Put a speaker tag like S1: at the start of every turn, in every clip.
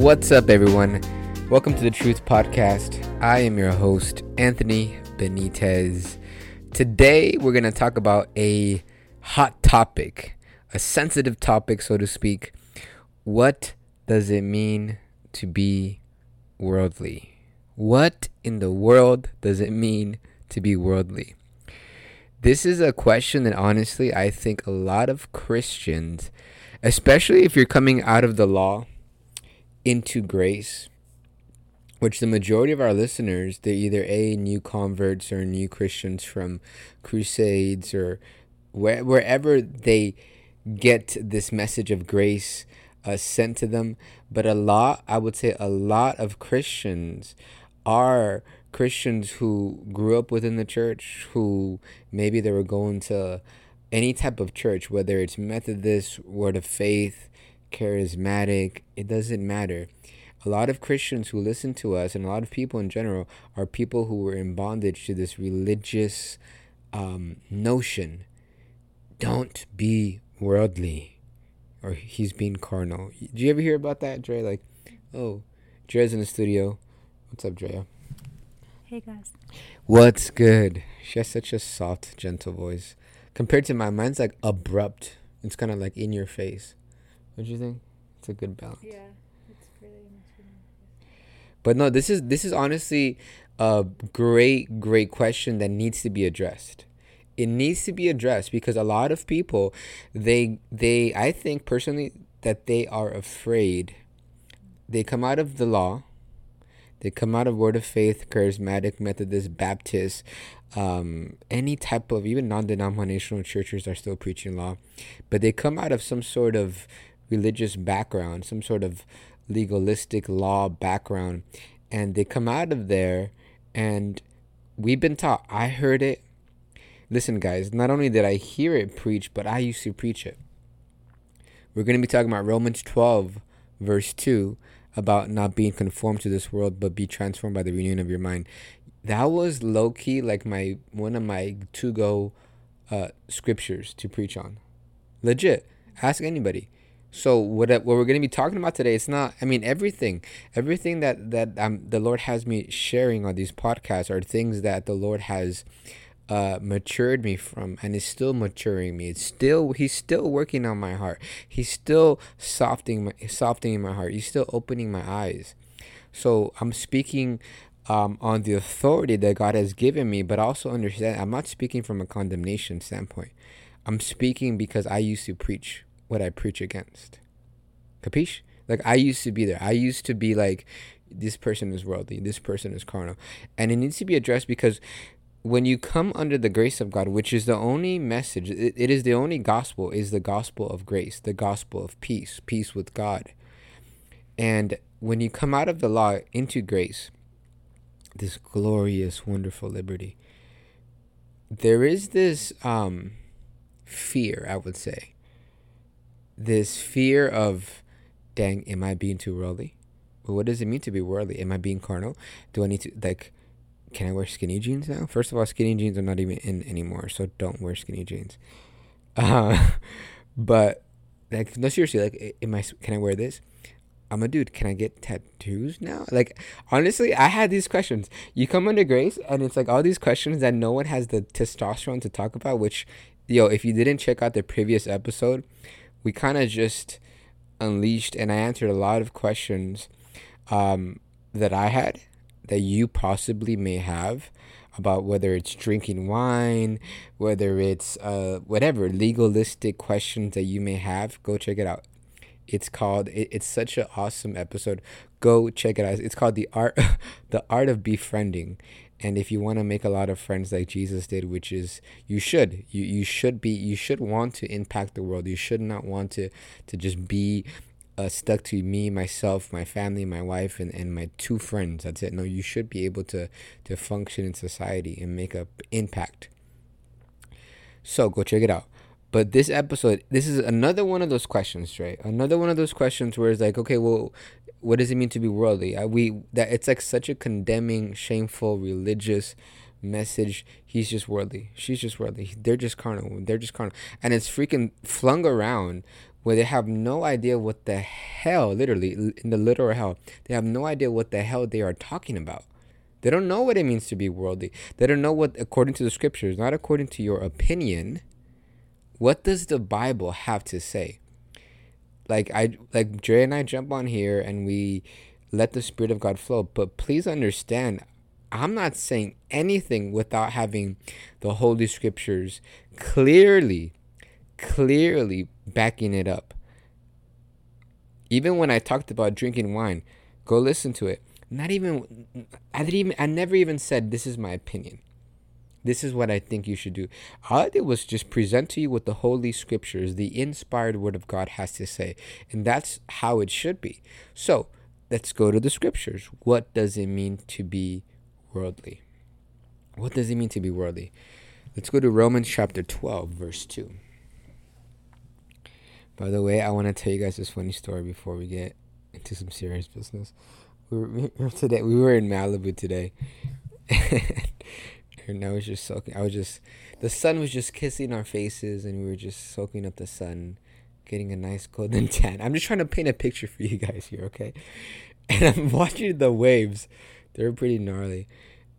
S1: What's up, everyone? Welcome to the Truth Podcast. I am your host, Anthony Benitez. Today, we're going to talk about a hot topic, a sensitive topic, so to speak. What does it mean to be worldly? What in the world does it mean to be worldly? This is a question that honestly I think a lot of Christians, especially if you're coming out of the law into grace, which the majority of our listeners, they're either A, new converts or new Christians from crusades or where, wherever they get this message of grace uh, sent to them. But a lot, I would say, a lot of Christians are Christians who grew up within the church, who maybe they were going to any type of church, whether it's Methodist, Word of Faith, charismatic, it doesn't matter. A lot of Christians who listen to us and a lot of people in general are people who were in bondage to this religious um, notion. Don't be worldly, or he's being carnal. Do you ever hear about that, Dre? Like, oh, Dre's in the studio. What's up, Drea?
S2: Hey guys.
S1: What's good? She has such a soft, gentle voice. Compared to my mine's like abrupt. It's kind of like in your face. What do you think? It's a good balance.
S2: Yeah, it's really interesting.
S1: But no, this is this is honestly a great, great question that needs to be addressed. It needs to be addressed because a lot of people, they they I think personally that they are afraid. They come out of the law they come out of Word of Faith, Charismatic, Methodist, Baptist, um, any type of even non-denominational churches are still preaching law, but they come out of some sort of religious background, some sort of legalistic law background, and they come out of there, and we've been taught. I heard it. Listen, guys. Not only did I hear it preached, but I used to preach it. We're going to be talking about Romans twelve, verse two about not being conformed to this world, but be transformed by the renewing of your mind. That was low key like my one of my to go uh, scriptures to preach on. Legit. Ask anybody. So what what we're going to be talking about today? It's not. I mean everything, everything that that um, the Lord has me sharing on these podcasts are things that the Lord has uh, matured me from and is still maturing me. It's still he's still working on my heart. He's still softening my softening my heart. He's still opening my eyes. So I'm speaking um, on the authority that God has given me, but also understand I'm not speaking from a condemnation standpoint. I'm speaking because I used to preach what I preach against. Capiche? Like I used to be there. I used to be like, this person is worldly, this person is carnal. And it needs to be addressed because when you come under the grace of God, which is the only message, it, it is the only gospel, is the gospel of grace, the gospel of peace, peace with God. And when you come out of the law into grace, this glorious, wonderful liberty, there is this um, fear, I would say. This fear of, dang, am I being too worldly? Well, what does it mean to be worldly? Am I being carnal? Do I need to, like, can I wear skinny jeans now? First of all, skinny jeans are not even in anymore, so don't wear skinny jeans. Uh, but like, no, seriously, like, am I? Can I wear this? I'm a dude. Can I get tattoos now? Like, honestly, I had these questions. You come under grace, and it's like all these questions that no one has the testosterone to talk about. Which, yo, if you didn't check out the previous episode, we kind of just unleashed, and I answered a lot of questions um, that I had that you possibly may have about whether it's drinking wine, whether it's uh, whatever legalistic questions that you may have, go check it out. It's called. It, it's such an awesome episode. Go check it out. It's called the art, the art of befriending. And if you want to make a lot of friends like Jesus did, which is you should, you you should be, you should want to impact the world. You should not want to to just be uh, stuck to me, myself, my family, my wife, and, and my two friends. That's it. No, you should be able to to function in society and make an impact. So go check it out. But this episode, this is another one of those questions, right? Another one of those questions where it's like, okay, well, what does it mean to be worldly? We that it's like such a condemning, shameful, religious message. He's just worldly. She's just worldly. They're just carnal. They're just carnal, and it's freaking flung around where they have no idea what the hell, literally, in the literal hell, they have no idea what the hell they are talking about. They don't know what it means to be worldly. They don't know what, according to the scriptures, not according to your opinion, what does the Bible have to say? Like I like Dre and I jump on here and we let the Spirit of God flow. But please understand, I'm not saying anything without having the Holy Scriptures clearly, clearly backing it up. Even when I talked about drinking wine, go listen to it. Not even I didn't even I never even said this is my opinion. This is what I think you should do. All I did was just present to you what the Holy Scriptures, the inspired Word of God, has to say. And that's how it should be. So let's go to the Scriptures. What does it mean to be worldly? What does it mean to be worldly? Let's go to Romans chapter 12, verse 2. By the way, I want to tell you guys this funny story before we get into some serious business. We were, we were today. We were in Malibu today, and I was just soaking. I was just the sun was just kissing our faces, and we were just soaking up the sun, getting a nice golden tan. I'm just trying to paint a picture for you guys here, okay? And I'm watching the waves. They're pretty gnarly.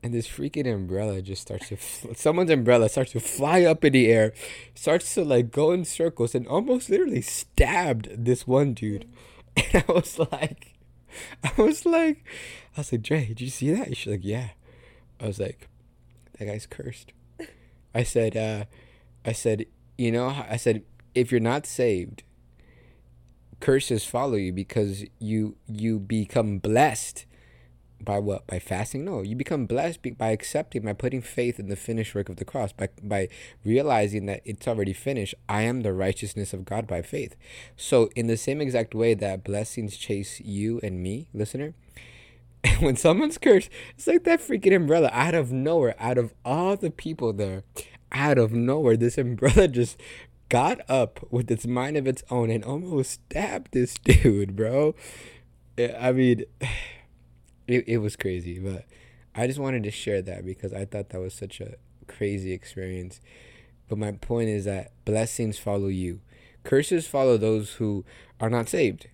S1: And this freaking umbrella just starts to, fl- someone's umbrella starts to fly up in the air, starts to like go in circles, and almost literally stabbed this one dude. And I was like, I was like, I was like, Dre, did you see that? She's like, yeah. I was like, that guy's cursed. I said, uh, I said, you know, I said, if you're not saved, curses follow you because you you become blessed by what? By fasting? No you become blessed by accepting by putting faith in the finished work of the cross by by realizing that it's already finished. I am the righteousness of god by faith. So in the same exact way that blessings chase you and me listener when someone's cursed it's like that freaking umbrella out of nowhere out of all the people there out of nowhere this umbrella just got up with its mind of its own and almost stabbed this dude bro. I mean it, it was crazy but i just wanted to share that because i thought that was such a crazy experience. But my point is that blessings follow you. Curses follow those who are not saved.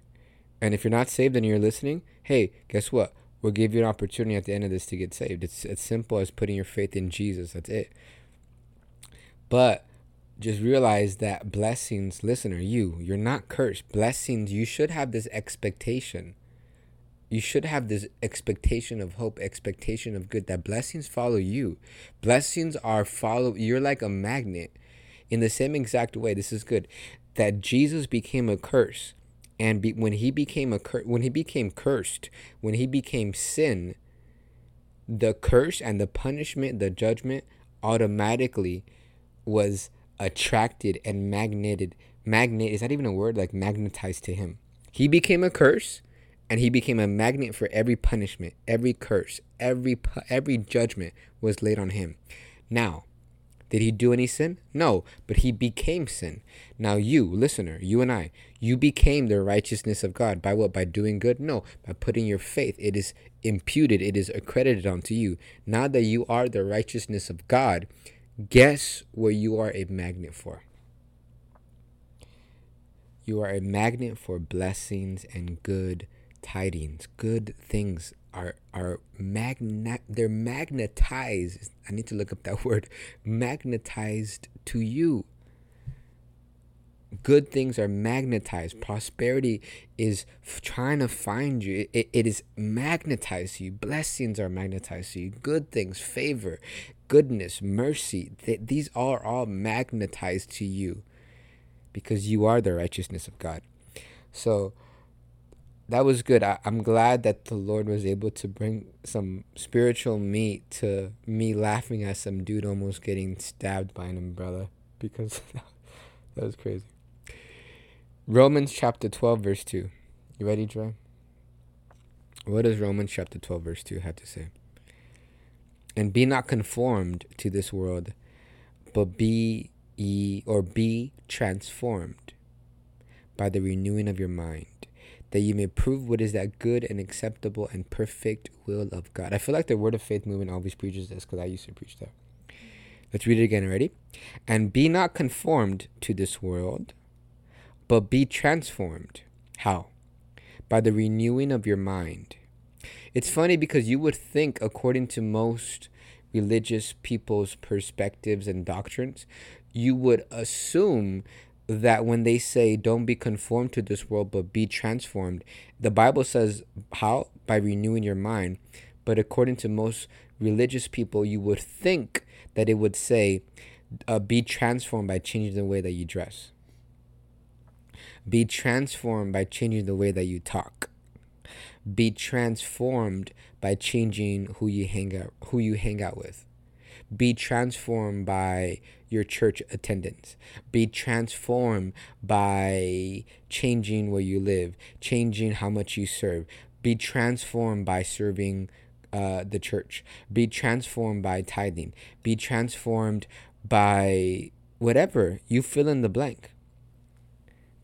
S1: And if you're not saved and you're listening hey guess what we'll give you an opportunity at the end of this to get saved. It's as simple as putting your faith in jesus. That's it. But just realize that blessings listener you. You're not cursed. Blessings you should have this expectation. You should have this expectation of hope expectation of good that blessings follow you. Blessings are follow you're like a magnet in the same exact way. This is good. That jesus became a curse and be, when he became a cur- when he became cursed when he became sin the curse and the punishment the judgment automatically was attracted and magneted magnet is that even a word like magnetized to him he became a curse and he became a magnet for every punishment, every curse, every every judgment was laid on him. Now, did he do any sin? No, but he became sin. Now you, listener, you and I, you became the righteousness of God by what? By doing good? No, by putting your faith. It is imputed, it is accredited unto you. Now that you are the righteousness of God, guess what you are a magnet for? You are a magnet for blessings and good tidings, good things are are magnet they're magnetized. I need to look up that word. Magnetized to you. Good things are magnetized. Prosperity is trying to find you. It, it, it is magnetized to you. Blessings are magnetized to you. Good things, favor, goodness, mercy. Th- these are all magnetized to you because you are the righteousness of God. So, that was good. I, I'm glad that the Lord was able to bring some spiritual meat to me laughing at some dude almost getting stabbed by an umbrella because that was crazy. Romans chapter 12, verse 2. You ready, Dre? What does Romans chapter 12, verse 2 have to say? And be not conformed to this world, but be ye or be transformed by the renewing of your mind that you may prove what is that good and acceptable and perfect will of God. I feel like the Word of Faith movement always preaches this because I used to preach that. Let's read it again. Ready? And be not conformed to this world, but be transformed. How? by the renewing of your mind. It's funny because you would think, according to most religious people's perspectives and doctrines, you would assume that when they say don't be conformed to this world but be transformed, the Bible says how? By renewing your mind. But according to most religious people, you would think that it would say uh, be transformed by changing the way that you dress. Be transformed by changing the way that you talk. Be transformed by changing who you hang out who you hang out with. Be transformed by your church attendance. Be transformed by changing where you live, changing how much you serve. Be transformed by serving uh, the church. Be transformed by tithing. Be transformed by whatever you fill in the blank.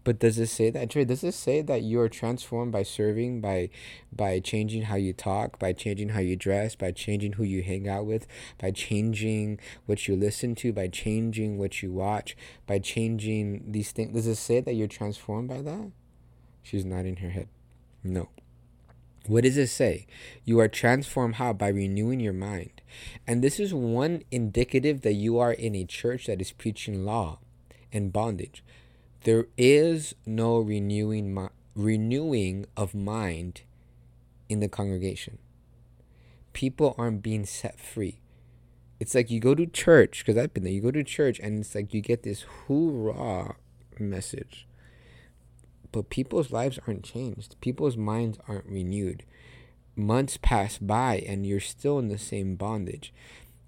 S1: But does it say that, Dre? Does it say that you are transformed by serving, by by changing how you talk, by changing how you dress, by changing who you hang out with, by changing what you listen to, by changing what you watch, by changing these things? Does it say that you're transformed by that? She's nodding her head. No. What does it say? You are transformed how? By renewing your mind. And this is one indicative that you are in a church that is preaching law and bondage. There is no renewing renewing of mind in the congregation. People aren't being set free. It's like you go to church because I've been there. You go to church and it's like you get this hoorah message, but people's lives aren't changed. People's minds aren't renewed. Months pass by and you're still in the same bondage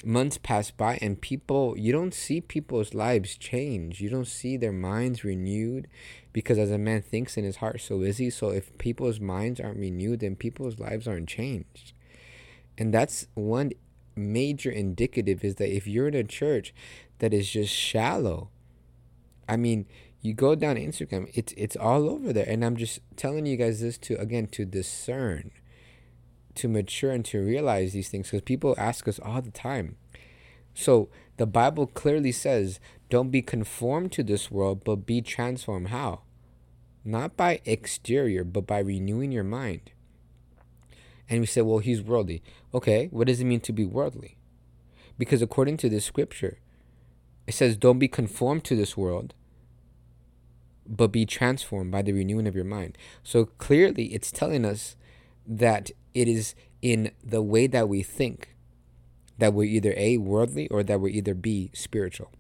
S1: months pass by and people you don't see people's lives change. You don't see their minds renewed because as a man thinks in his heart so is he. So if people's minds aren't renewed then people's lives aren't changed. And that's one major indicative is that if you're in a church that is just shallow i mean you go down instagram it's it's all over there. And i'm just telling you guys this to again to discern to mature and to realize these things because people ask us all the time. So the Bible clearly says, don't be conformed to this world, but be transformed. How? Not by exterior, but by renewing your mind. And we say, well, he's worldly. Okay, what does it mean to be worldly? Because according to this scripture, it says, don't be conformed to this world, but be transformed by the renewing of your mind. So clearly, it's telling us that it is in the way that we think that we're either A, worldly, or that we're either B, spiritual.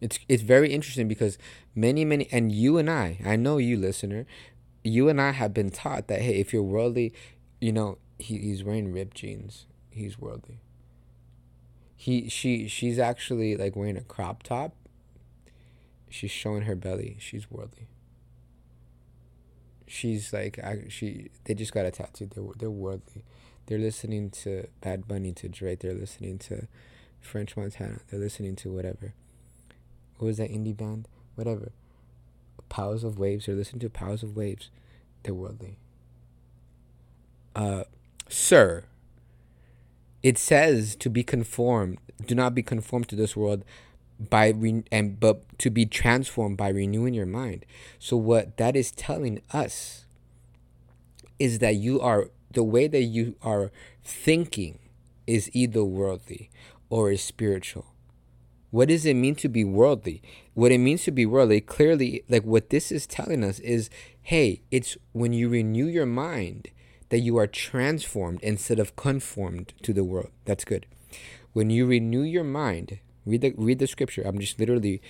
S1: It's, it's very interesting because many, many, and you and I, I know you, listener, you and I have been taught that, hey, if you're worldly, you know, he, he's wearing ripped jeans, he's worldly. He, she, she's actually like wearing a crop top. She's showing her belly. She's worldly she's like I, she they just got a tattoo. They're they're worldly. They're listening to Bad Bunny, to Drake. They're listening to French Montana. They're listening to whatever. What was that indie band? Whatever. Powers of Waves. They're listening to Powers of Waves. They're worldly. Uh, sir. It says to be conformed. Do not be conformed to this world, by re- and but to be transformed by renewing your mind. So what that is telling us is that you are the way that you are thinking is either worldly or is spiritual. What does it mean to be worldly? What it means to be worldly, clearly, like what this is telling us is hey, it's when you renew your mind that you are transformed instead of conformed to the world. That's good. When you renew your mind, Read the read the scripture. I'm just literally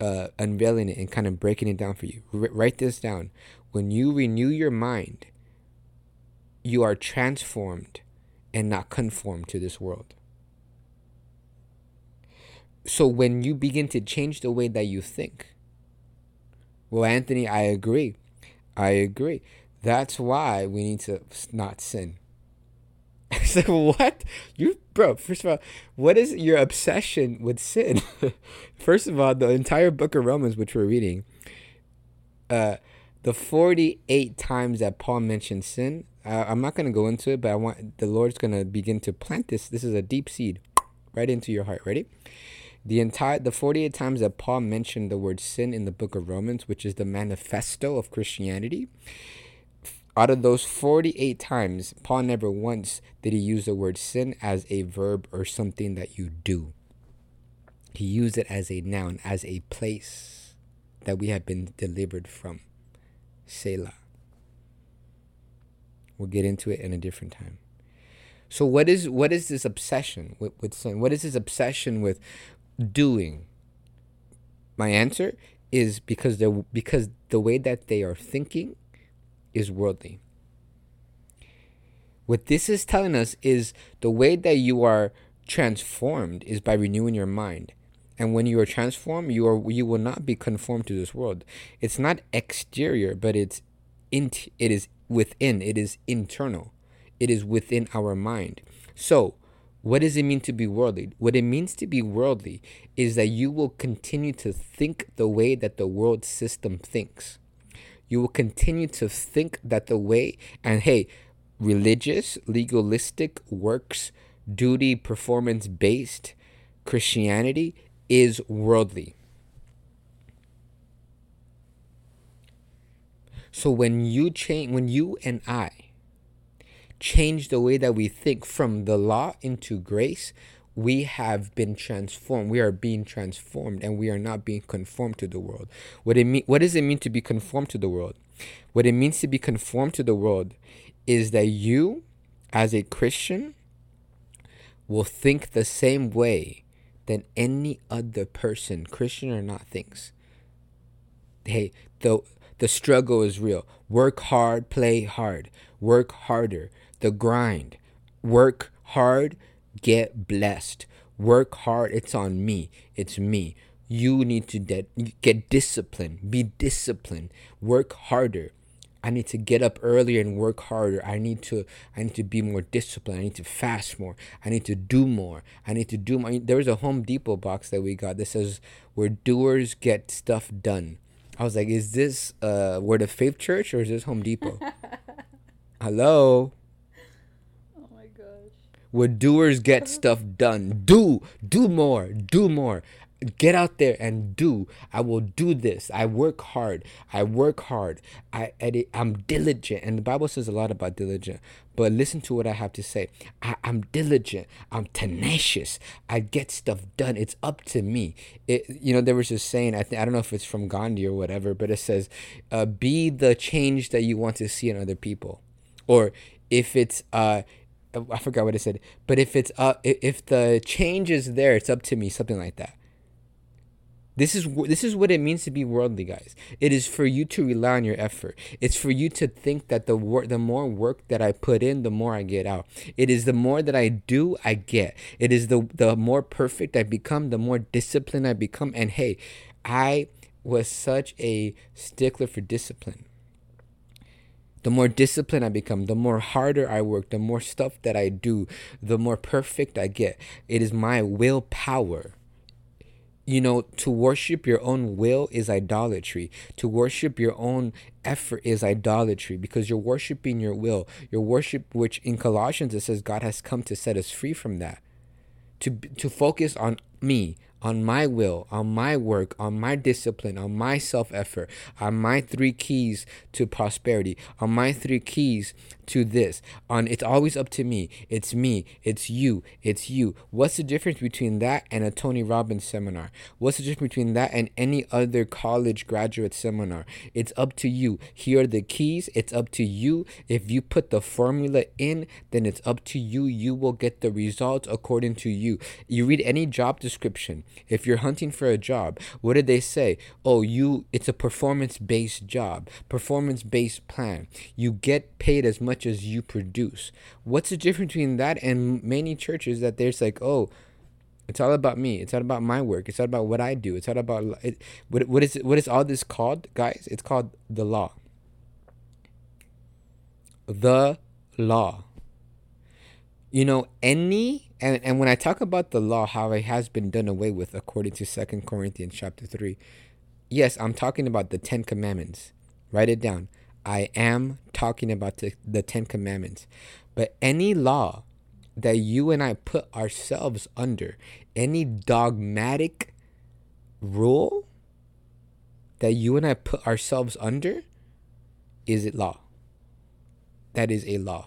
S1: uh, unveiling it and kind of breaking it down for you. R- write this down. When you renew your mind, you are transformed and not conformed to this world. So when you begin to change the way that you think, well, Anthony, I agree. I agree. That's why we need to not sin. I like, what? You, bro, first of all, what is your obsession with sin? first of all, the entire book of Romans, which we're reading, uh, the 48 times that Paul mentioned sin, I'm not going to go into it, but I want the Lord's going to begin to plant this. This is a deep seed right into your heart. Ready? The entire the 48 times that Paul mentioned the word sin in the book of Romans, which is the manifesto of Christianity, out of those 48 times, Paul never once did he use the word sin as a verb or something that you do. He used it as a noun, as a place that we have been delivered from. Selah. We'll get into it in a different time. So what is what is this obsession with, with sin? What is this obsession with doing? My answer is because because the way that they are thinking is worldly. What this is telling us is the way that you are transformed is by renewing your mind. And when you are transformed, you are you will not be conformed to this world. It's not exterior, but it's in, it is within, it is internal. It is within our mind. So, what does it mean to be worldly? What it means to be worldly is that you will continue to think the way that the world system thinks. You will continue to think that the way, and hey, religious, legalistic, works, duty, performance based Christianity is worldly. So when you change, when you and I change the way that we think from the law into grace, we have been transformed. We are being transformed, and we are not being conformed to the world. What it mean? What does it mean to be conformed to the world? What it means to be conformed to the world is that you, as a Christian, will think the same way than any other person, Christian or not, thinks. Hey, the the struggle is real. Work hard, play hard. Work harder. The grind. Work hard, get blessed. Work hard. It's on me. It's me. You need to de- get disciplined. Be disciplined. Work harder. I need to get up earlier and work harder. I need to I need to be more disciplined. I need to fast more. I need to do more. I need to do more. There was a Home Depot box that we got that says where doers get stuff done. I was like, is this uh Word of Faith Church or is this Home Depot? Hello. Where doers get stuff done. Do, do more, do more. Get out there and do. I will do this. I work hard. I work hard. I, I I'm diligent, and the Bible says a lot about diligent. But listen to what I have to say. I, I'm diligent. I'm tenacious. I get stuff done. It's up to me. It, you know, there was this saying. I think I don't know if it's from Gandhi or whatever, but it says, uh, "Be the change that you want to see in other people," or if it's uh, I forgot what it said. But if it's uh, if the change is there, it's up to me. Something like that. This is this is what it means to be worldly, guys. It is for you to rely on your effort. It's for you to think that the work, the more work that I put in, the more I get out. It is the more that I do, I get. It is the the more perfect I become, the more disciplined I become. And hey, I was such a stickler for discipline. The more disciplined I become, the more harder I work, the more stuff that I do, the more perfect I get. It is my willpower you know, to worship your own will is idolatry. To worship your own effort is idolatry because you're worshiping your will. Your worship, which in Colossians it says God has come to set us free from that. To, to focus on me, on my will, on my work, on my discipline, on my self effort, on my three keys to prosperity, on my three keys to this. On it's always up to me. It's me. It's you. It's you. What's the difference between that and a Tony Robbins seminar? What's the difference between that and any other college graduate seminar? It's up to you. Here are the keys. It's up to you. If you put the formula in, then it's up to you. You will get the results according to you. You read any job description if you're hunting for a job, what did they say? Oh, you it's a performance-based job, performance-based plan. You get paid as much as you produce. What's the difference between that and many churches that there's like, "Oh, it's all about me. It's all about my work. It's all about what I do. It's all about it, what what is what is all this called, guys? It's called the law. The law. You know, any and, and when I talk about the law, how it has been done away with according to Second Corinthians chapter 3, yes, I'm talking about the Ten Commandments. Write it down. I am talking about the, the Ten Commandments. But any law that you and I put ourselves under, any dogmatic rule that you and I put ourselves under, is it law? That is a law.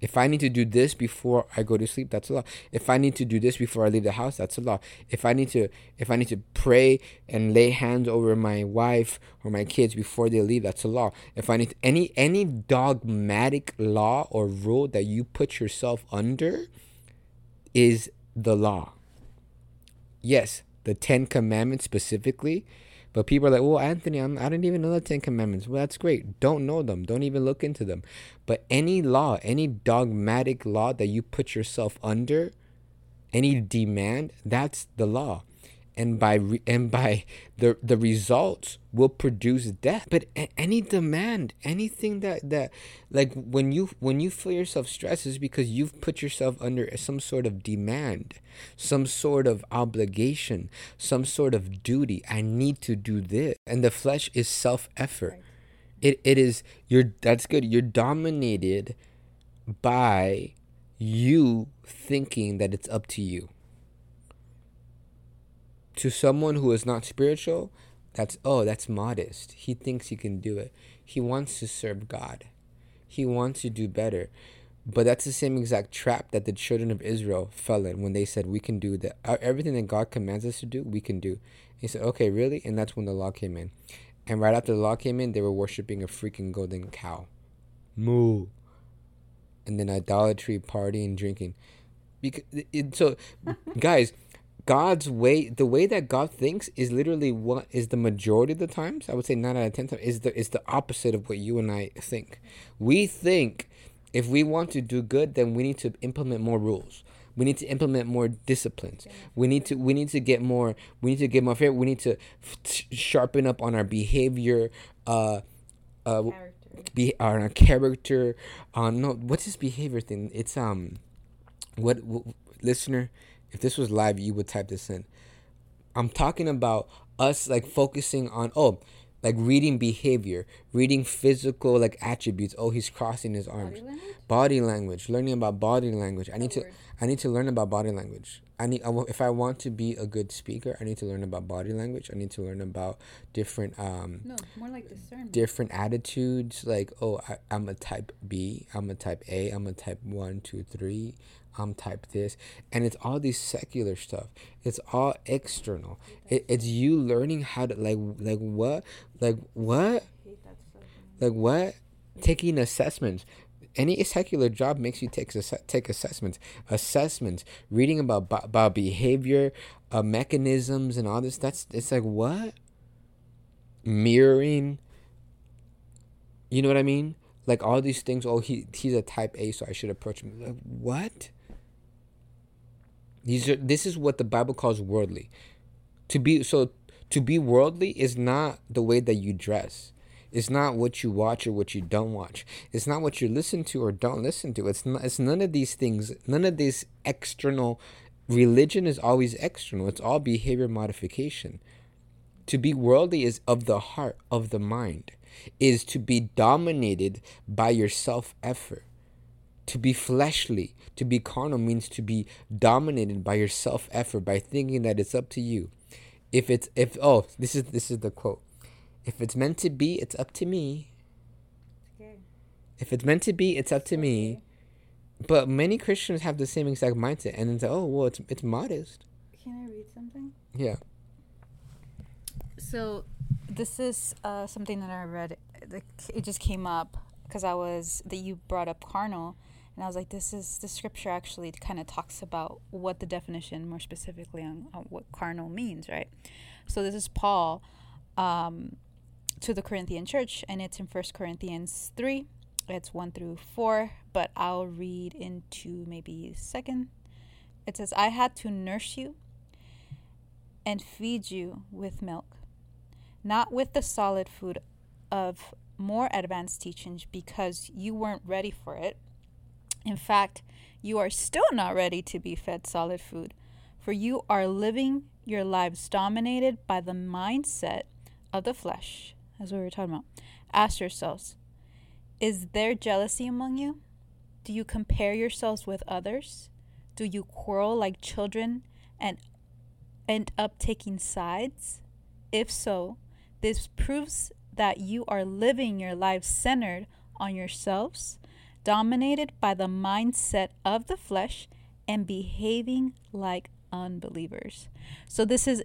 S1: If I need to do this before I go to sleep, that's a law. If I need to do this before I leave the house, that's a law. If I need to if I need to pray and lay hands over my wife or my kids before they leave, that's a law. If I need to, any any dogmatic law or rule that you put yourself under is the law. Yes, the 10 commandments specifically but people are like, well, Anthony, I'm, I don't even know the Ten Commandments. Well, that's great. Don't know them. Don't even look into them. But any law, any dogmatic law that you put yourself under, any demand, that's the law and by re- and by the the results will produce death. But a- any demand anything that that like when you when you feel yourself stressed is because you've put yourself under some sort of demand some sort of obligation some sort of duty. I need to do this. And the flesh is self effort it, it is you're that's good. You're dominated by you thinking that it's up to you to someone who is not spiritual, that's oh, that's modest. He thinks he can do it. He wants to serve God. He wants to do better. But that's the same exact trap that the children of Israel fell in when they said, We can do that. Uh, everything that God commands us to do, we can do. He said, Okay, really? And that's when the law came in. And right after the law came in, they were worshiping a freaking golden cow. Moo. And then idolatry, partying, drinking. Because it, so, guys, God's way, the way that God thinks is literally what is the majority of the times. I would say nine out of ten times is the is the opposite of what you and I think. We think if we want to do good, then we need to implement more rules. We need to implement more disciplines. We need to we need to get more. We need to get more fair. We need to f- sharpen up on our behavior. Uh, uh, be on our character. On uh, no, what's this behavior thing? It's um, what, what listener if this was live, you would type this in. I'm talking about us like focusing on oh, like reading behavior, reading physical like attributes. Oh, he's crossing his arms. Body language, body language learning about body language. I need to I need to learn about body language. I need if I want to be a good speaker, I need to learn about body language. I need to learn about different um
S2: no more like discernment.
S1: different attitudes. Like oh, I, I'm a type B. I'm a type A. I'm a type one, two, three. I'm type this, and it's all these secular stuff. It's all external. It, it's you learning how to like like what like what like what taking assessments. Any secular job makes you take take assessments. Assessments, reading about about behavior, uh, mechanisms, and all this. That's it's like what mirroring. You know what I mean? Like all these things. Oh, he he's a type A, so I should approach him. Like what? These are this is what the Bible calls worldly. To be so to be worldly is not the way that you dress. It's not what you watch or what you don't watch. It's not what you listen to or don't listen to. It's not, it's none of these things. None of this external religion is always external. It's all behavior modification. To be worldly is of the heart, of the mind, is to be dominated by your self effort to be fleshly, to be carnal means to be dominated by your self effort, by thinking that it's up to you. If it's if oh this is this is the quote. If it's meant to be, it's up to me. Okay. If it's meant to be, it's up to okay. me. But many Christians have the same exact mindset, and it's oh well, it's it's modest.
S2: Can I read something?
S1: Yeah.
S2: So, this is uh, something that I read. It just came up because I was that you brought up carnal, and I was like, this is the scripture actually kind of talks about what the definition, more specifically, on, on what carnal means, right? So this is Paul um, to the Corinthian church, and it's in First Corinthians 3. It's 1 through 4, but I'll read into maybe second. It says, I had to nurse you and feed you with milk, not with the solid food of more advanced teachings because you weren't ready for it in fact, you are still not ready to be fed solid food, for you are living your lives dominated by the mindset of the flesh, as we were talking about. Ask yourselves Is there jealousy among you? Do you compare yourselves with others? Do you quarrel like children and end up taking sides? If so, this proves that you are living your life centered on yourselves, dominated by the mindset of the flesh, and behaving like unbelievers. So, this is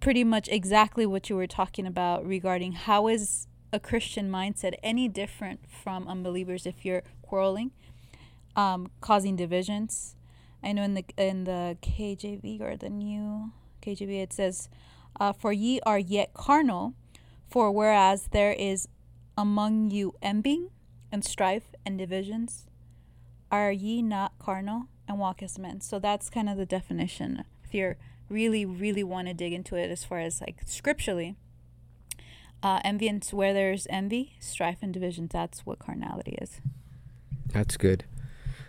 S2: pretty much exactly what you were talking about regarding how is a Christian mindset any different from unbelievers if you're quarreling, um, causing divisions. I know in the in the KJV or the new KJV it says, uh, "For ye are yet carnal, for whereas there is among you envying and strife and divisions, are ye not carnal and walk as men?" So that's kind of the definition. If you're really really want to dig into it as far as like scripturally uh, envy and where there's envy, strife and division. That's what carnality is.
S1: That's good.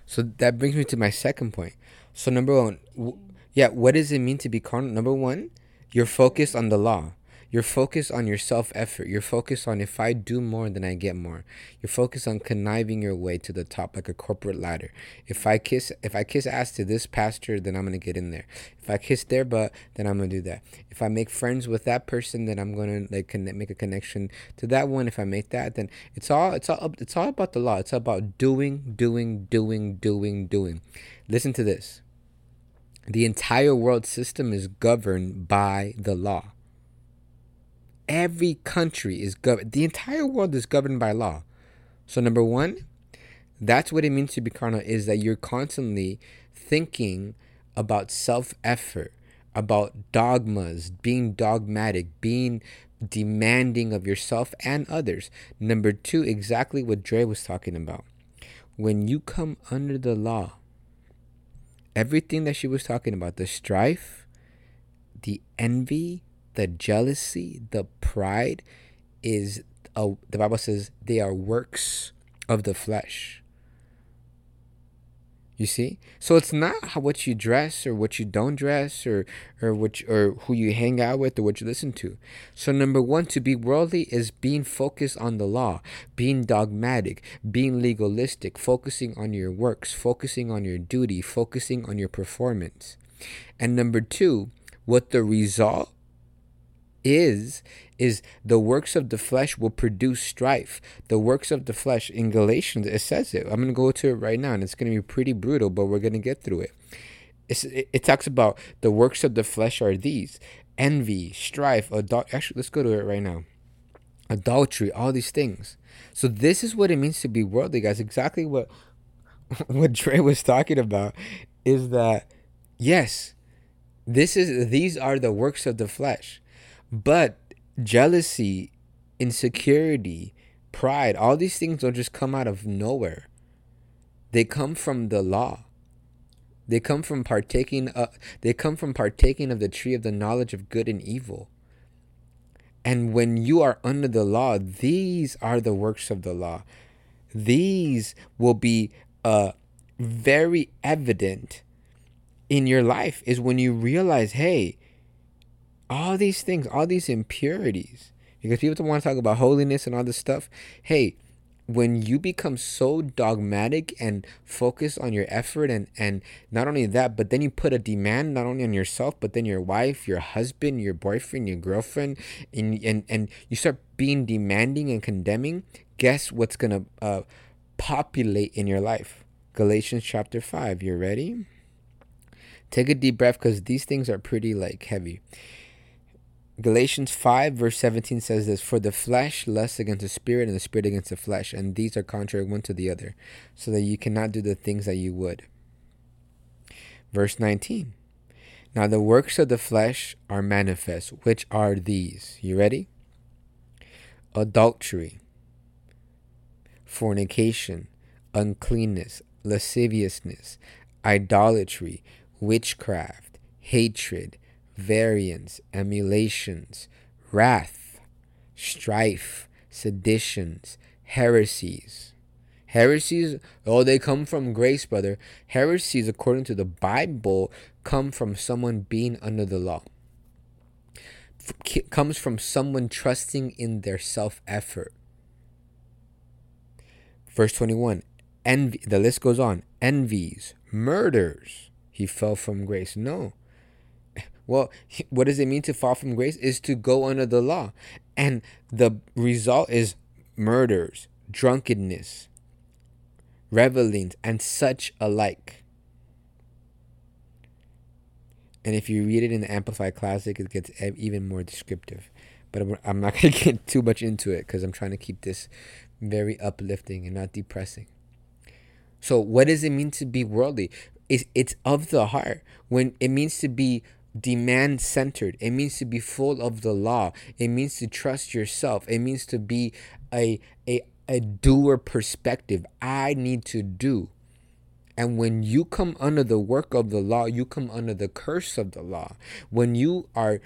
S1: So that brings me to my second point. So number one, w- yeah, what does it mean to be carnal? Number one, you're focused on the law. You're focused on your self effort. You're focused on if I do more, then I get more. You're focused on conniving your way to the top like a corporate ladder. If I kiss if I kiss ass to this pastor, then I'm gonna get in there. If I kiss their butt, then I'm gonna do that. If I make friends with that person, then I'm gonna like connect, make a connection to that one. If I make that, then it's all it's all it's all about the law. It's about doing, doing, doing, doing, doing. Listen to this. The entire world system is governed by the law every country is governed the entire world is governed by law. So number one that's what it means to be carnal is that you're constantly thinking about self-effort about dogmas being dogmatic being demanding of yourself and others. Number two exactly what dre was talking about. When you come under the law everything that she was talking about the strife the envy the jealousy, the pride is a, the Bible says they are works of the flesh. You see? So it's not how what you dress or what you don't dress or or which or who you hang out with or what you listen to. So number 1 to be worldly is being focused on the law, being dogmatic, being legalistic, focusing on your works, focusing on your duty, focusing on your performance. And number 2, what the result is is the works of the flesh will produce strife. The works of the flesh in Galatians it says it. I'm to go to it right now and it's to be pretty brutal, but we're to get through it. It's, it, it talks about the works of the flesh are these envy, strife, adult. Actually, let's go to it right now. Adultery, all these things. So this is what it means to be worldly, guys. Exactly what what Dre was talking about is that yes, this is these are the works of the flesh. But jealousy, insecurity, pride, all these things don't just come out of nowhere. They come from the law. They come from partaking of, they come from partaking of the tree of the knowledge of good and evil. And when you are under the law, these are the works of the law. These will be uh, very evident in your life is when you realize, hey, all these things, all these impurities, because people don't want to talk about holiness and all this stuff. Hey, when you become so dogmatic and focus on your effort and and not only that but then you put a demand not only on yourself but then your wife your husband your boyfriend your girlfriend and and, and you start being demanding and condemning guess what's gonna uh, populate in your life? Galatians chapter 5 you ready? Take a deep breath because these things are pretty like heavy Galatians 5, verse 17 says this For the flesh lusts against the spirit, and the spirit against the flesh, and these are contrary one to the other, so that you cannot do the things that you would. Verse 19 Now the works of the flesh are manifest, which are these. You ready? Adultery, fornication, uncleanness, lasciviousness, idolatry, witchcraft, hatred variance, emulations, wrath, strife, seditions, heresies. Heresies, oh, they come from grace, brother. Heresies, according to the Bible, come from someone being under the law. F- comes from someone trusting in their self effort. Verse 21 envy. The list goes on. Envies, murders. He fell from grace. No. Well, what does it mean to fall from grace? Is to go under the law. And the result is murders, drunkenness, revelings, and such alike. And if you read it in the Amplified Classic, it gets even more descriptive. But I'm not going to get too much into it because I'm trying to keep this very uplifting and not depressing. So, what does it mean to be worldly? It's, it's of the heart. When it means to be demand centered, it means to be full of the law. It means to trust yourself. It means to be a, a, a doer perspective. I need to do. And when you come under the work of the law, you come under the curse of the law. When you are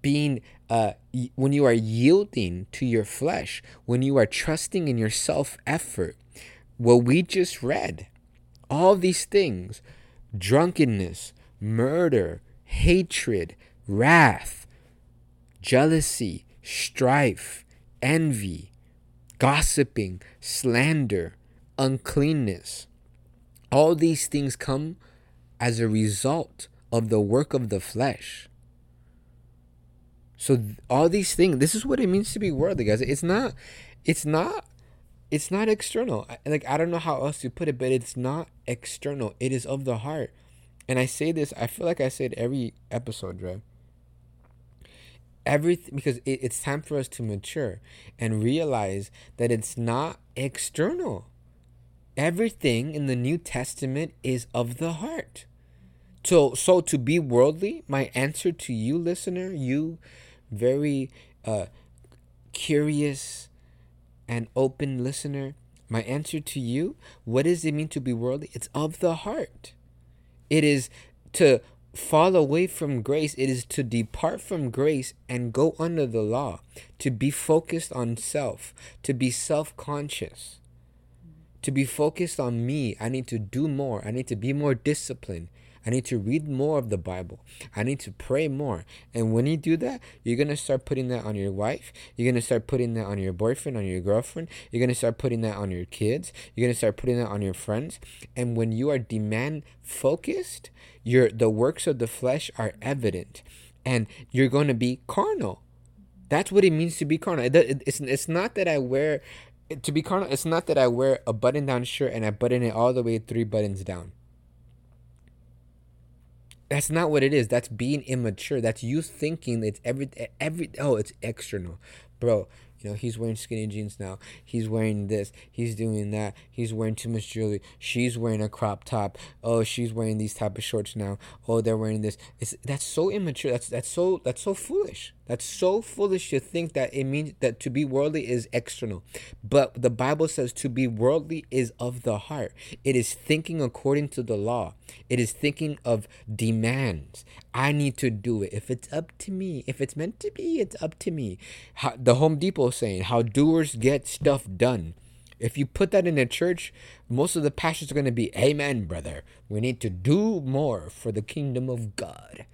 S1: being uh, when you are yielding to your flesh, when you are trusting in your self effort, what we just read, all these things drunkenness, murder, hatred, wrath, jealousy, strife, envy, gossiping, slander, uncleanness. All these things come as a result of the work of the flesh. So all these things, this is what it means to be worldly, guys. It's not, it's not, it's not external. Like I don't know how else to put it, but it's not external. It is of the heart. And I say this, I feel like I said every episode, right? Everything because it, it's time for us to mature and realize that it's not external. Everything in the New Testament is of the heart. So so to be worldly, my answer to you listener, you very uh, curious and open listener, my answer to you, what does it mean to be worldly? It's of the heart. It is to fall away from grace. It is to depart from grace and go under the law, to be focused on self, to be self conscious, to be focused on me. I need to do more. I need to be more disciplined. I need to read more of the Bible. I need to pray more. And when you do that, you're going to start putting that on your wife. You're going to start putting that on your boyfriend, on your girlfriend. You're going to start putting that on your kids. You're going to start putting that on your friends. And when you are demand focused, your the works of the flesh are evident and you're going to be carnal. That's what it means to be carnal. It's, it's not that I wear to be carnal, it's not that I wear a button down shirt and I button it all the way three buttons down. That's not what it is. That's being immature. That's you thinking it's every every oh it's external, bro. You know, he's wearing skinny jeans now. He's wearing this. He's doing that. He's wearing too much jewelry. She's wearing a crop top. Oh, she's wearing these type of shorts now. Oh, they're wearing this. It's that's so immature. That's that's so that's so foolish. That's so foolish to think that it means that to be worldly is external. But the Bible says to be worldly is of the heart. It is thinking according to the law. It is thinking of demands. I need to do it. If it's up to me, if it's meant to be, it's up to me. How, the Home Depot saying, how doers get stuff done. If you put that in a church, most of the pastors are going to be, Amen, brother. We need to do more for the kingdom of God.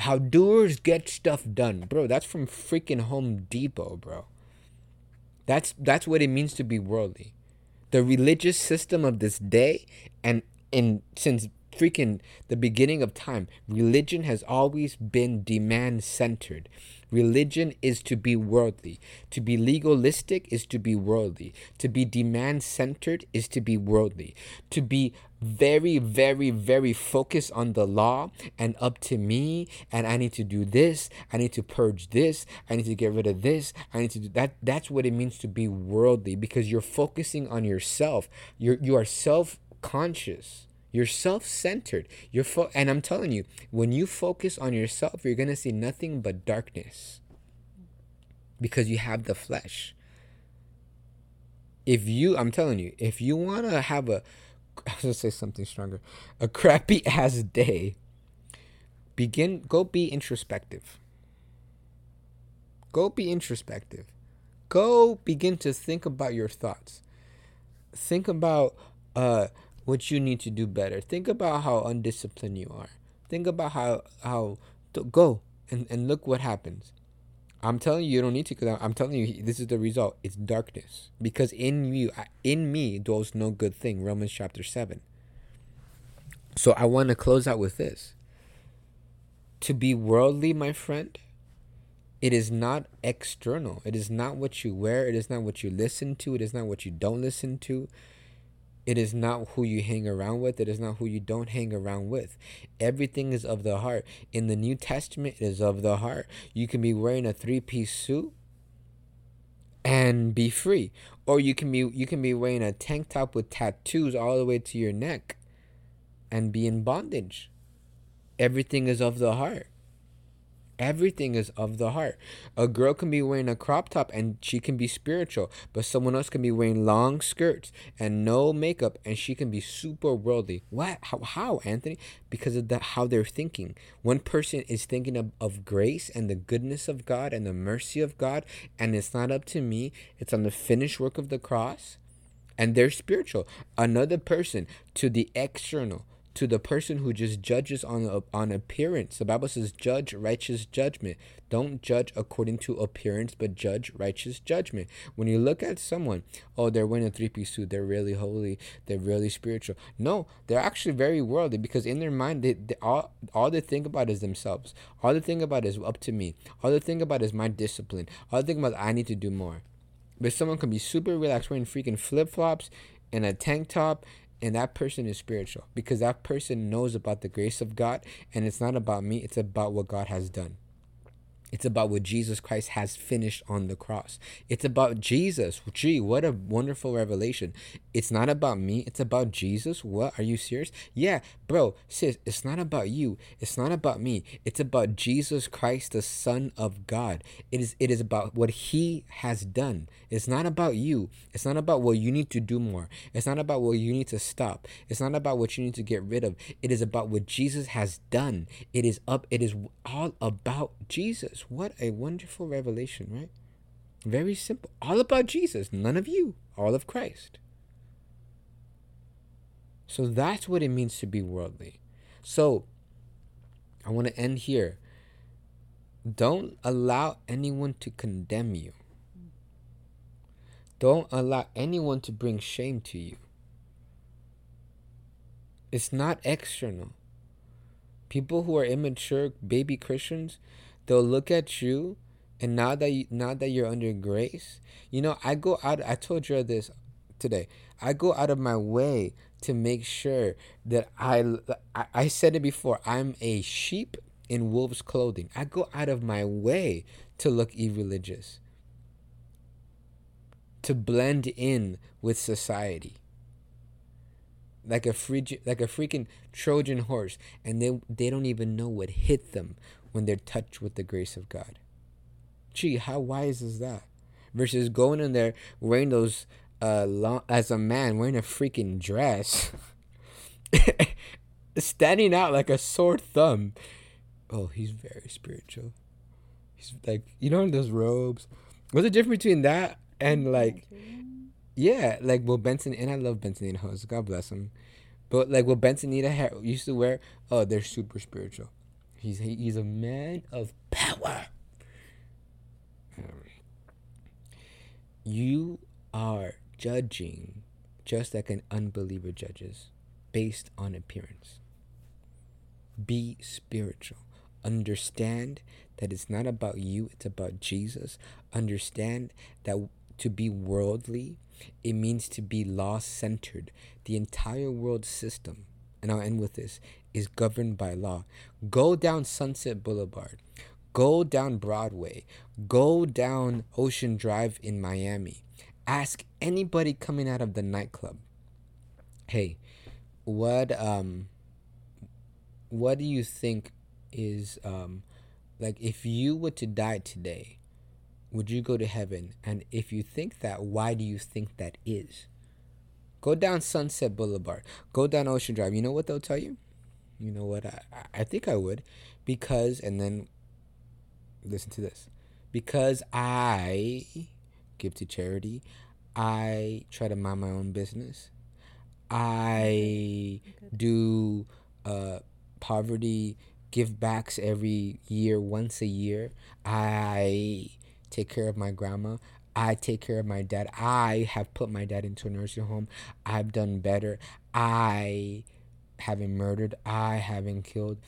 S1: How doers get stuff done, bro. That's from freaking Home Depot, bro. That's that's what it means to be worldly. The religious system of this day and in since freaking the beginning of time, religion has always been demand centered. Religion is to be worldly. To be legalistic is to be worldly. To be demand centered is to be worldly. To be very, very, very focused on the law and up to me, and I need to do this, I need to purge this, I need to get rid of this, I need to do that. That's what it means to be worldly because you're focusing on yourself. You're you are self-conscious. You're self-centered. You're fo- and I'm telling you, when you focus on yourself, you're to see nothing but darkness. Because you have the flesh. If you I'm telling you, if you want to have a I was to say something stronger, a crappy ass day, begin go be introspective. Go be introspective. Go begin to think about your thoughts. Think about uh what you need to do better. Think about how undisciplined you are. Think about how how to go and, and look what happens. I'm telling you, you don't need to. Cause I'm telling you, this is the result. It's darkness because in you, in me, dwells no good thing. Romans chapter seven. So I want to close out with this. To be worldly, my friend, it is not external. It is not what you wear. It is not what you listen to. It is not what you don't listen to. It is not who you hang around with. It is not who you don't hang around with. Everything is of the heart. In the New Testament, it is of the heart. You can be wearing a three piece suit and be free. Or you can be you can be wearing a tank top with tattoos all the way to your neck and be in bondage. Everything is of the heart. Everything is of the heart. A girl can be wearing a crop top and she can be spiritual, but someone else can be wearing long skirts and no makeup and she can be super worldly. What? How, how Anthony? Because of the, how they're thinking. One person is thinking of, of grace and the goodness of God and the mercy of God, and it's not up to me, it's on the finished work of the cross, and they're spiritual. Another person to the external to the person who just judges on on appearance. The Bible says, "Judge righteous judgment." Don't judge according to appearance, but judge righteous judgment. When you look at someone, oh, they're wearing a three-piece suit, they're really holy, they're really spiritual. No, they're actually very worldly because in their mind, they, they all all they think about is themselves. All they think about is up to me. All they think about is my discipline. All they think about I need to do more. But someone can be super relaxed, wearing freaking flip flops and a tank top and that person is spiritual because that person knows about the grace of God and it's not about me, it's about what God has done. It's about what Jesus Christ has finished on the cross. It's about Jesus. Gee, what a wonderful revelation. It's not about me, it's about Jesus. What? Are you serious? Yeah, bro, sis, it's not about you. It's not about me. It's about Jesus Christ, the Son of God. It is it is about what he has done. It's not about you. It's not about what you need to do more. It's not about what you need to stop. It's not about what you need to get rid of. It is about what Jesus has done. It is up it is all about Jesus. Jesus. What a wonderful revelation, right? Very simple. All about Jesus, none of you, all of Christ. So that's what it means to be worldly. So I want to end here. Don't allow anyone to condemn you. Don't allow anyone to bring shame to you. It's not external. People who are immature baby Christians, they'll look at you and now that you, now that you're under grace you know i go out i told you this today i go out of my way to make sure that i i, I said it before i'm a sheep in wolves clothing. I go out of my way to look irreligious to blend in with society. Like a free, like a freaking Trojan horse, and they they don't even know what hit them when they're touched with the grace of God. Gee, how wise is that? Versus going in there wearing those uh long, as a man wearing a freaking dress, standing out like a sore thumb. Oh, he's very spiritual. He's like you know those robes. What's the difference between that and like? Yeah, like Will Benson, and I love Benson and Hose. God bless him. But like what Benson Bentonita used to wear, oh, they're super spiritual. He's he's a man of power. Um, you are judging just like an unbeliever judges based on appearance. Be spiritual. Understand that it's not about you, it's about Jesus. Understand that to be worldly, it means to be law centered. The entire world system, and I'll end with this, is governed by law. Go down Sunset Boulevard, go down Broadway, go down Ocean Drive in Miami. Ask anybody coming out of the nightclub, hey, what um what do you think is um like if you were to die today, would you go to heaven? And if you think that, why do you think that is? Go down Sunset Boulevard. Go down Ocean Drive. You know what they'll tell you? You know what? I, I think I would. Because, and then listen to this. Because I give to charity, I try to mind my own business. I do uh, poverty give backs every year, once a year. I take care of my grandma. I take care of my dad. I have put my dad into a nursing home. I've done better. I haven't murdered. I haven't killed.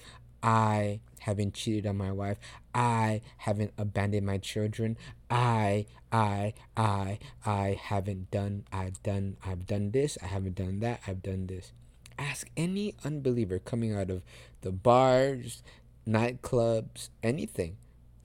S1: I haven't cheated on my wife. I haven't abandoned my children. I, I, I, I haven't done, I've done, I've done this. I haven't done that. I've done this. Ask any unbeliever coming out of the bars, nightclubs, anything.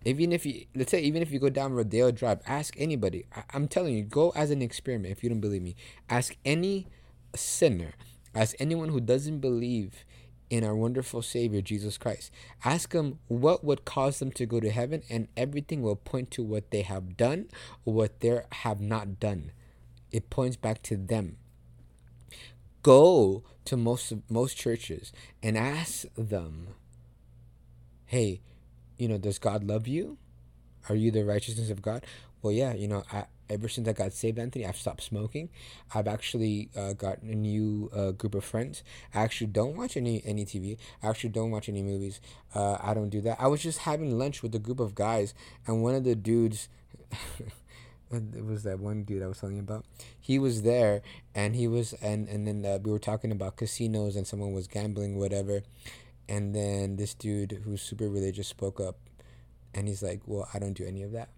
S1: Even if you, let's say, even if you go down Rodeo Drive, ask anybody. I, I'm telling you, go as an experiment if you don't believe me. Ask any sinner, ask anyone who doesn't believe in our wonderful Savior, Jesus Christ. Ask them what would cause them to go to heaven, and everything will point to what they have done or what they have not done. It points back to them. Go to most most churches and ask them, "Hey, you know, does God love you? Are you the righteousness of God?" Well, yeah, you know, I ever since I got saved, Anthony, I've stopped smoking. I've actually uh, gotten a new uh, group of friends. I actually don't watch any any TV. I actually don't watch any movies. Uh, I don't do that. I was just having lunch with a group of guys, and one of the dudes. it was that one dude I was telling you about. He was there, and he was, and and then uh, we were talking about casinos, and someone was gambling, whatever. And then this dude who's super religious spoke up, and he's like, "Well, I don't do any of that."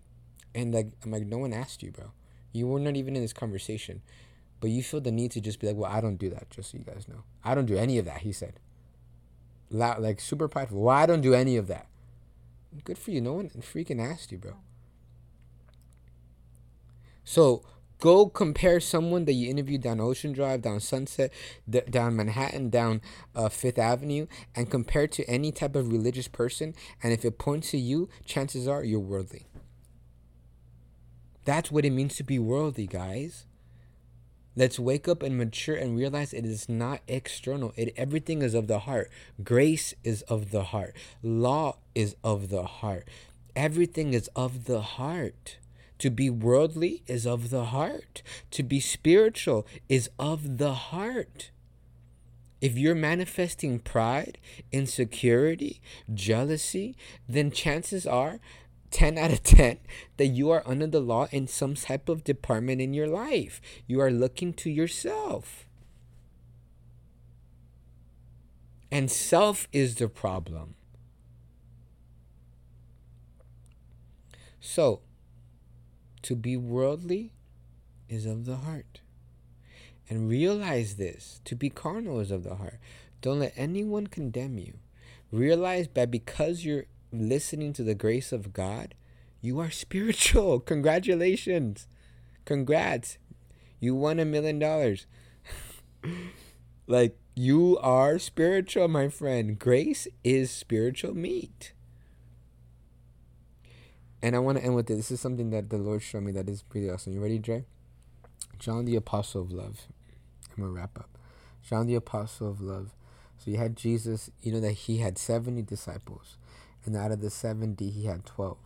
S1: And like I'm like, no one asked you, bro. You were not even in this conversation. But you feel the need to just be like, well, I don't do that, just so you guys know. I don't do any of that, he said. Loud, like super prideful. Well, I don't do any of that. Good for you. No one freaking asked you, bro. So go compare someone that you interviewed down Ocean Drive, down Sunset, d- down Manhattan, down uh, Fifth Avenue, and compare to any type of religious person. And if it points to you, chances are you're worldly. That's what it means to be worldly, guys. Let's wake up and mature and realize it is not external. It everything is of the heart. Grace is of the heart. Law is of the heart. Everything is of the heart. To be worldly is of the heart. To be spiritual is of the heart. If you're manifesting pride, insecurity, jealousy, then chances are 10 out of 10 that you are under the law in some type of department in your life. You are looking to yourself. And self is the problem. So, to be worldly is of the heart. And realize this to be carnal is of the heart. Don't let anyone condemn you. Realize that because you're listening to the grace of God, you are spiritual. Congratulations. Congrats. You won a million dollars. like, you are spiritual, my friend. Grace is spiritual meat. And I want to end with this. This is something that the Lord showed me that is pretty awesome. You ready, Dre? John the Apostle of Love. I'm going to wrap up. John the Apostle of Love. So you had Jesus, you know that he had 70 disciples and out of the 70 he had 12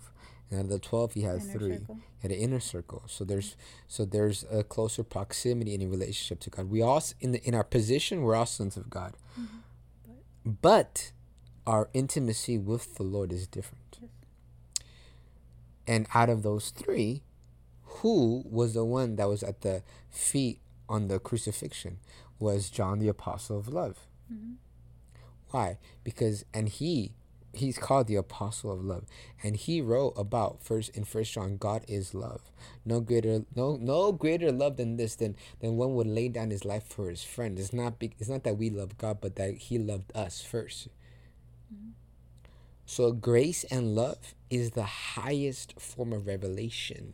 S1: and out of the 12 he had inner three circle. he had an inner circle so there's so there's a closer proximity in a relationship to god we all in the in our position we're all sons of god mm-hmm. but, but our intimacy with the lord is different. And out of those three who was the one that was at the feet on the crucifixion? Was john the apostle of love. Mm-hmm. why? Because and he he's called the apostle of love. And he wrote about first in first john god is love. No greater no no greater love than this than than one would lay down his life for his friend. It's not be, it's not that we love god but that he loved us 1st mm-hmm. So grace and love is the highest form of revelation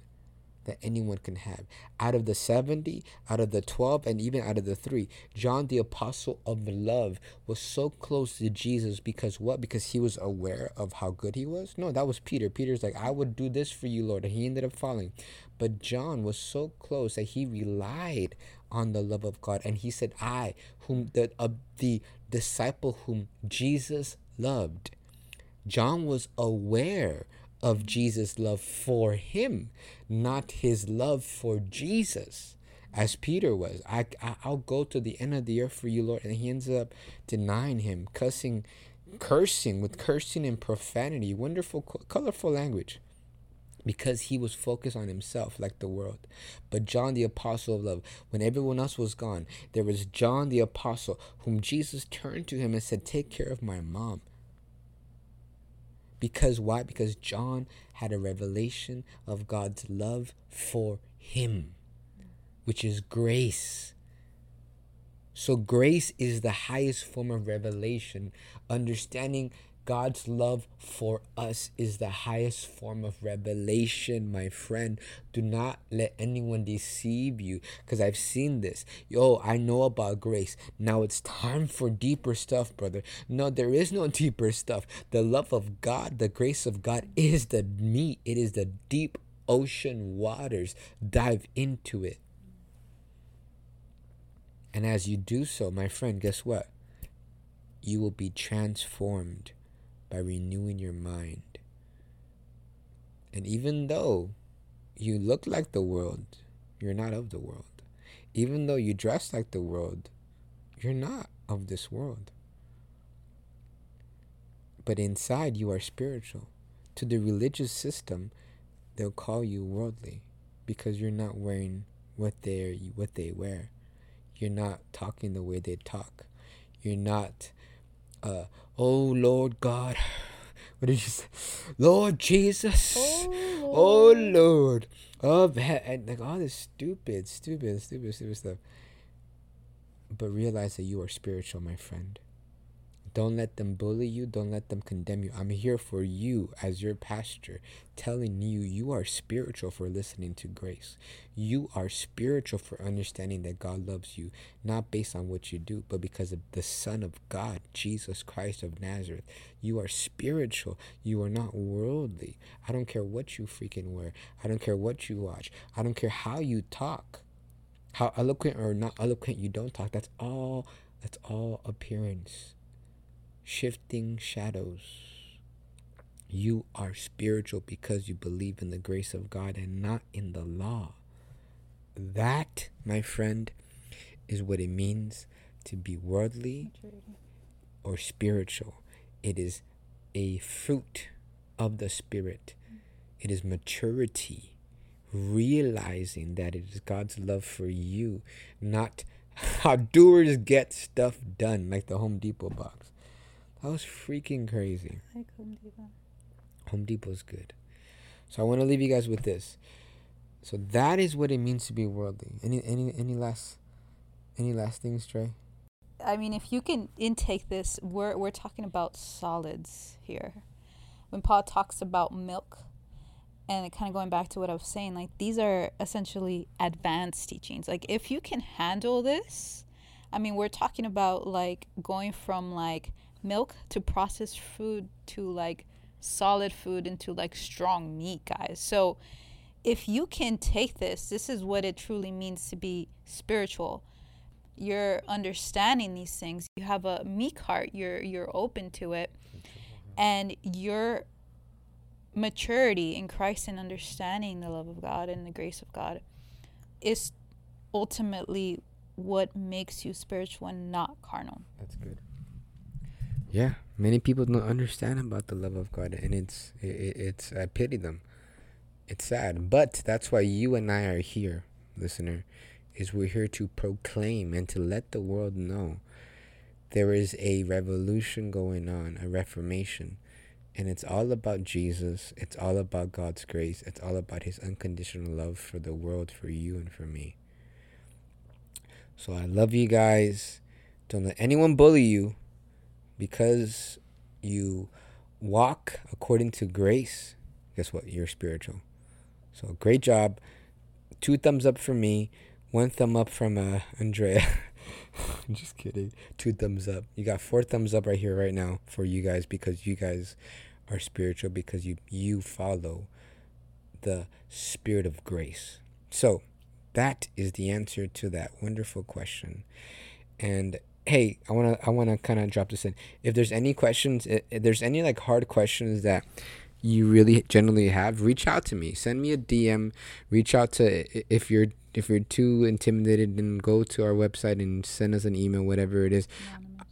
S1: that anyone can have. Out of the 70, out of the 12, and even out of the three, John, the apostle of love, was so close to Jesus because what? Because he was aware of how good he was? No, that was Peter. Peter's like, I would do this for you, Lord. And he ended up falling. But John was so close that he relied on the love of God. And he said, I, whom the, uh, the disciple whom Jesus loved. John was aware of Jesus' love for him, not his love for Jesus, as Peter was. I, I will go to the end of the earth for you, Lord, and he ends up denying him, cussing cursing with cursing and profanity, wonderful, colorful language because he was focused on himself like the world. But John, the apostle of love, when everyone else was gone, there was John, the apostle, whom Jesus turned to him and said, Take care of my mom. Because why? Because John had a revelation of God's love for him, which is grace. So, grace is the highest form of revelation, understanding God's love for us is the highest form of revelation, my friend. Do not let anyone deceive you because I've seen this. Yo, I know about grace. Now it's time for deeper stuff, brother. No, there is no deeper stuff. The love of God, the grace of God is the meat, it is the deep ocean waters. Dive into it. And as you do so, my friend, guess what? You will be transformed by renewing your mind. And even though you look like the world, you're not of the world. Even though you dress like the world, you're not of this world. But inside, you are spiritual. To the religious system, they'll call you worldly because you're not wearing what they what they wear. You're not talking the way they talk. You're not uh, oh Lord God. What did you say? Lord Jesus. Oh Lord. Oh Lord. and like all this stupid, stupid, stupid, stupid stuff. But realize that you are spiritual, my friend. Don't let them bully you. Don't let them condemn you. I'm here for you as your pastor, telling you you are spiritual for listening to grace. You are spiritual for understanding that God loves you, not based on what you do, but because of the Son of God, Jesus Christ of Nazareth. You are spiritual. You are not worldly. I don't care what you freaking wear. I don't care what you watch. I don't care how you talk. How eloquent or not eloquent you don't talk. That's all that's all appearance shifting shadows. You are spiritual because you believe in the grace of God and not in the law. That, my friend, is what it means to be worldly or spiritual. It is a fruit of the Spirit, it is maturity, realizing that it is God's love for you, not how doers get stuff done, like the Home Depot box. That was freaking crazy. I like Home Depot. Home Depot's good. So I want to leave you guys with this. So that is what it means to be worldly. Any any any last any last things, Dre?
S2: I mean, if you can intake this, we're we're talking about solids here. When Paul talks about milk, and kind of going back to what I was saying, like these are essentially advanced teachings. Like if you can handle this, I mean, we're talking about like going from like milk to processed food to like solid food into like strong meat, guys. So if you can take this, this is what it truly means to be spiritual. You're understanding these things. You have a meek heart. You're you're open to it, and your maturity in Christ and understanding the love of God and the grace of God is ultimately what makes you spiritual and not carnal.
S1: That's good yeah many people don't understand about the love of god and it's it, it's i pity them. It's sad but that's why you and i are here listener is we're here to proclaim and to let the world know there is a revolution going on a reformation and it's all about jesus it's all about god's grace it's all about his unconditional love for the world for you and for me. So i love you guys. Don't let anyone bully you because you walk according to grace, guess what? You're spiritual. So great job. Two thumbs up from me. One thumb up from uh, Andrea. Just kidding. Two thumbs up. You got four thumbs up right here, right now, for you guys because you guys are spiritual because you you follow the spirit of grace. So that is the answer to that wonderful question. And hey, I wanna I wanna kind of drop this in. If there's any questions, if there's any like hard questions that you really generally have, reach out to me. Send me a DM. Reach out to if you're if you're too intimidated, then go to our website and send us an email, whatever it is.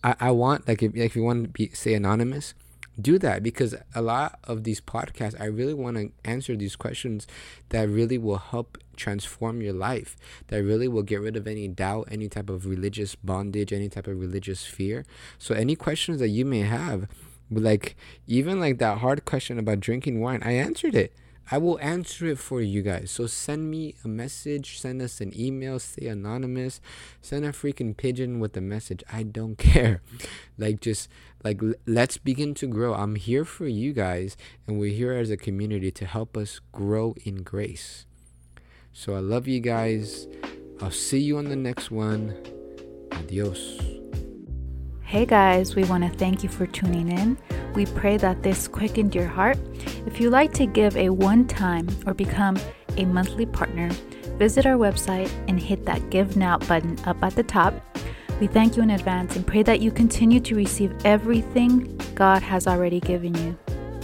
S1: I, I want like if, if you want to be say anonymous do that because a lot of these podcasts i really want to answer these questions that really will help transform your life that really will get rid of any doubt any type of religious bondage any type of religious fear so any questions that you may have like even like that hard question about drinking wine i answered it I will answer it for you guys. So send me a message, send us an email, stay anonymous, send a freaking pigeon with a message. I don't care. Like just like let's begin to grow. I'm here for you guys and we're here as a community to help us grow in grace. So I love you guys. I'll see you on the next one. Adios.
S2: Hey guys, we want to thank you for tuning in. We pray that this quickened your heart. If you'd like to give a one time or become a monthly partner, visit our website and hit that Give Now button up at the top. We thank you in advance and pray that you continue to receive everything God has already given you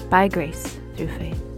S2: by grace through faith.